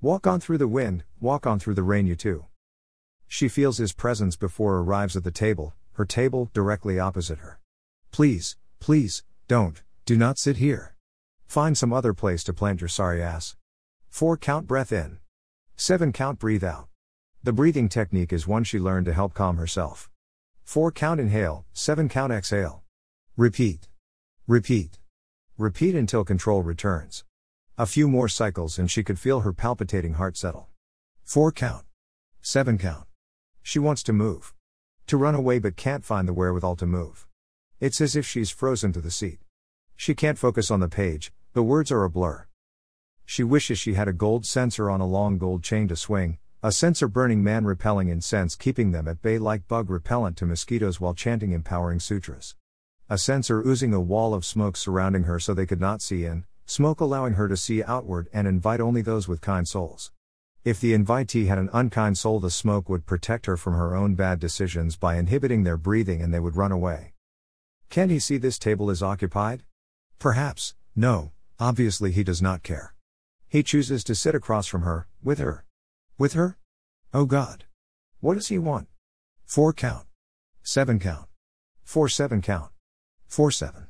Walk on through the wind, walk on through the rain, you too. She feels his presence before arrives at the table, her table directly opposite her. Please, please, don't, do not sit here. Find some other place to plant your sorry ass. 4 count breath in. 7 count breathe out. The breathing technique is one she learned to help calm herself. 4 count inhale, 7 count exhale. Repeat. Repeat. Repeat until control returns. A few more cycles and she could feel her palpitating heart settle. 4 count. 7 count. She wants to move. To run away but can't find the wherewithal to move. It's as if she's frozen to the seat. She can't focus on the page, the words are a blur. She wishes she had a gold censer on a long gold chain to swing, a censer burning man repelling incense keeping them at bay like bug repellent to mosquitoes while chanting empowering sutras. A censer oozing a wall of smoke surrounding her so they could not see in, smoke allowing her to see outward and invite only those with kind souls. If the invitee had an unkind soul, the smoke would protect her from her own bad decisions by inhibiting their breathing and they would run away. Can he see this table is occupied? Perhaps, no, obviously he does not care. He chooses to sit across from her, with her. With her? Oh God. What does he want? 4 count. 7 count. 4 7 count. 4 7.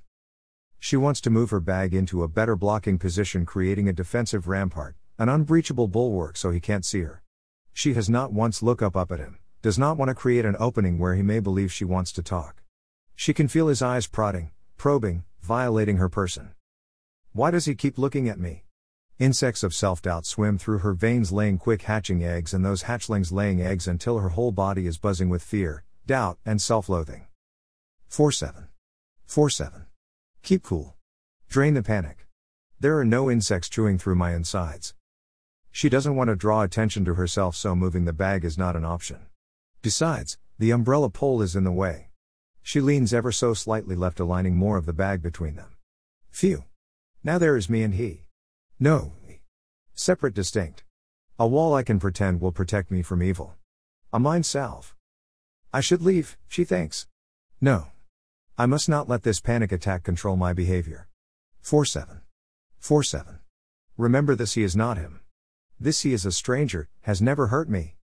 She wants to move her bag into a better blocking position, creating a defensive rampart, an unbreachable bulwark so he can't see her. She has not once look up up at him, does not want to create an opening where he may believe she wants to talk. She can feel his eyes prodding, probing, violating her person. Why does he keep looking at me? Insects of self doubt swim through her veins, laying quick hatching eggs, and those hatchlings laying eggs until her whole body is buzzing with fear, doubt, and self loathing. 4 7. 4 7. Keep cool. Drain the panic. There are no insects chewing through my insides. She doesn't want to draw attention to herself, so moving the bag is not an option. Besides, the umbrella pole is in the way. She leans ever so slightly left, aligning more of the bag between them. Phew. Now there is me and he. No. Separate, distinct. A wall I can pretend will protect me from evil. A mind salve. I should leave, she thinks. No. I must not let this panic attack control my behavior. 4 7. 4 7. Remember this he is not him. This he is a stranger, has never hurt me.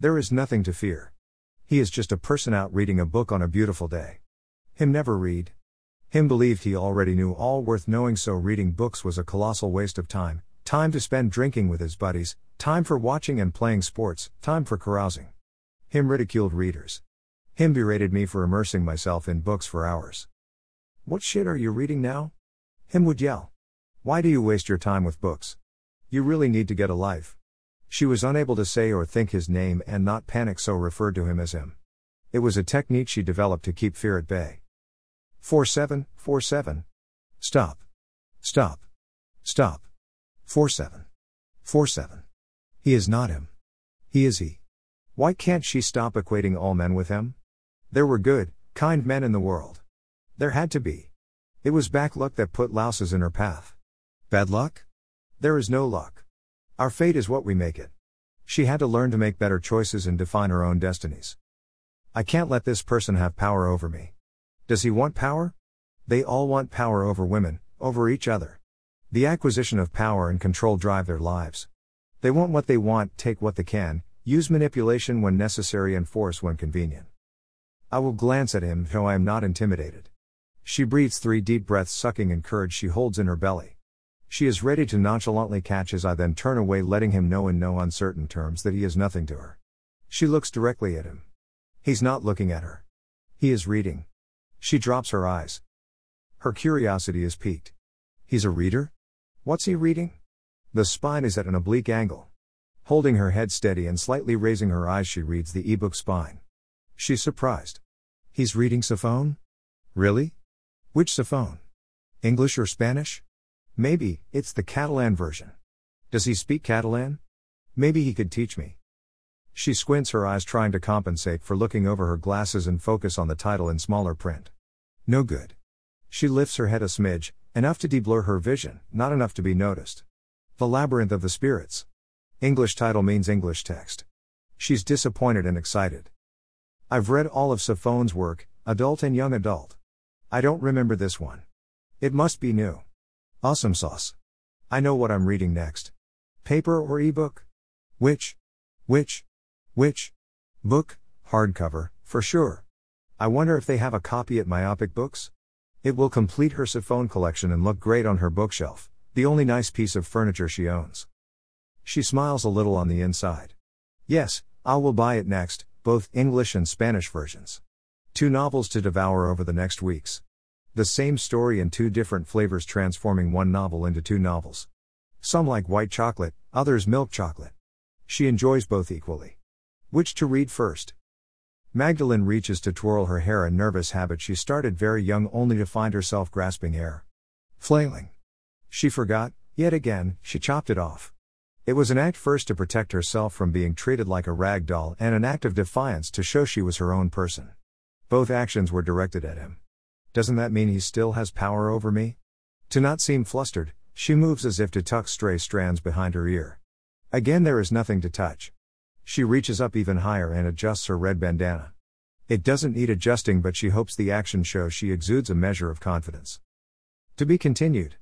There is nothing to fear. He is just a person out reading a book on a beautiful day. Him never read. Him believed he already knew all worth knowing, so reading books was a colossal waste of time time to spend drinking with his buddies, time for watching and playing sports, time for carousing. Him ridiculed readers. Him berated me for immersing myself in books for hours. What shit are you reading now? Him would yell. Why do you waste your time with books? You really need to get a life. She was unable to say or think his name and not panic, so referred to him as him. It was a technique she developed to keep fear at bay. 4747. Stop. Stop. Stop. 47. 47. He is not him. He is he. Why can't she stop equating all men with him? There were good, kind men in the world. There had to be. It was back luck that put louses in her path. Bad luck? There is no luck. Our fate is what we make it. She had to learn to make better choices and define her own destinies. I can't let this person have power over me. Does he want power? They all want power over women, over each other. The acquisition of power and control drive their lives. They want what they want, take what they can, use manipulation when necessary and force when convenient. I will glance at him, though I am not intimidated. She breathes three deep breaths, sucking in courage she holds in her belly. She is ready to nonchalantly catch as I then turn away, letting him know in no uncertain terms that he is nothing to her. She looks directly at him. He's not looking at her. He is reading. She drops her eyes. Her curiosity is piqued. He's a reader? What's he reading? The spine is at an oblique angle. Holding her head steady and slightly raising her eyes, she reads the ebook spine. She's surprised. He's reading Zafón? Really? Which Zafón? English or Spanish? Maybe, it's the Catalan version. Does he speak Catalan? Maybe he could teach me. She squints her eyes, trying to compensate for looking over her glasses and focus on the title in smaller print. No good. She lifts her head a smidge, enough to deblur her vision, not enough to be noticed. The Labyrinth of the Spirits. English title means English text. She's disappointed and excited. I've read all of Zafón's work, adult and young adult. I don't remember this one. It must be new. Awesome sauce. I know what I'm reading next. Paper or ebook? Which? Which? Which? Book, hardcover, for sure. I wonder if they have a copy at Myopic Books? It will complete her Zafón collection and look great on her bookshelf, the only nice piece of furniture she owns. She smiles a little on the inside. Yes, I will buy it next, both English and Spanish versions. Two novels to devour over the next weeks. The same story in two different flavors, transforming one novel into two novels. Some like white chocolate, others milk chocolate. She enjoys both equally. Which to read first? Magdalene reaches to twirl her hair, a nervous habit she started very young only to find herself grasping air. Flailing. She forgot, yet again, she chopped it off. It was an act first to protect herself from being treated like a rag doll and an act of defiance to show she was her own person. Both actions were directed at him. Doesn't that mean he still has power over me? To not seem flustered, she moves as if to tuck stray strands behind her ear. Again, there is nothing to touch. She reaches up even higher and adjusts her red bandana. It doesn't need adjusting, but she hopes the action shows she exudes a measure of confidence. To be continued.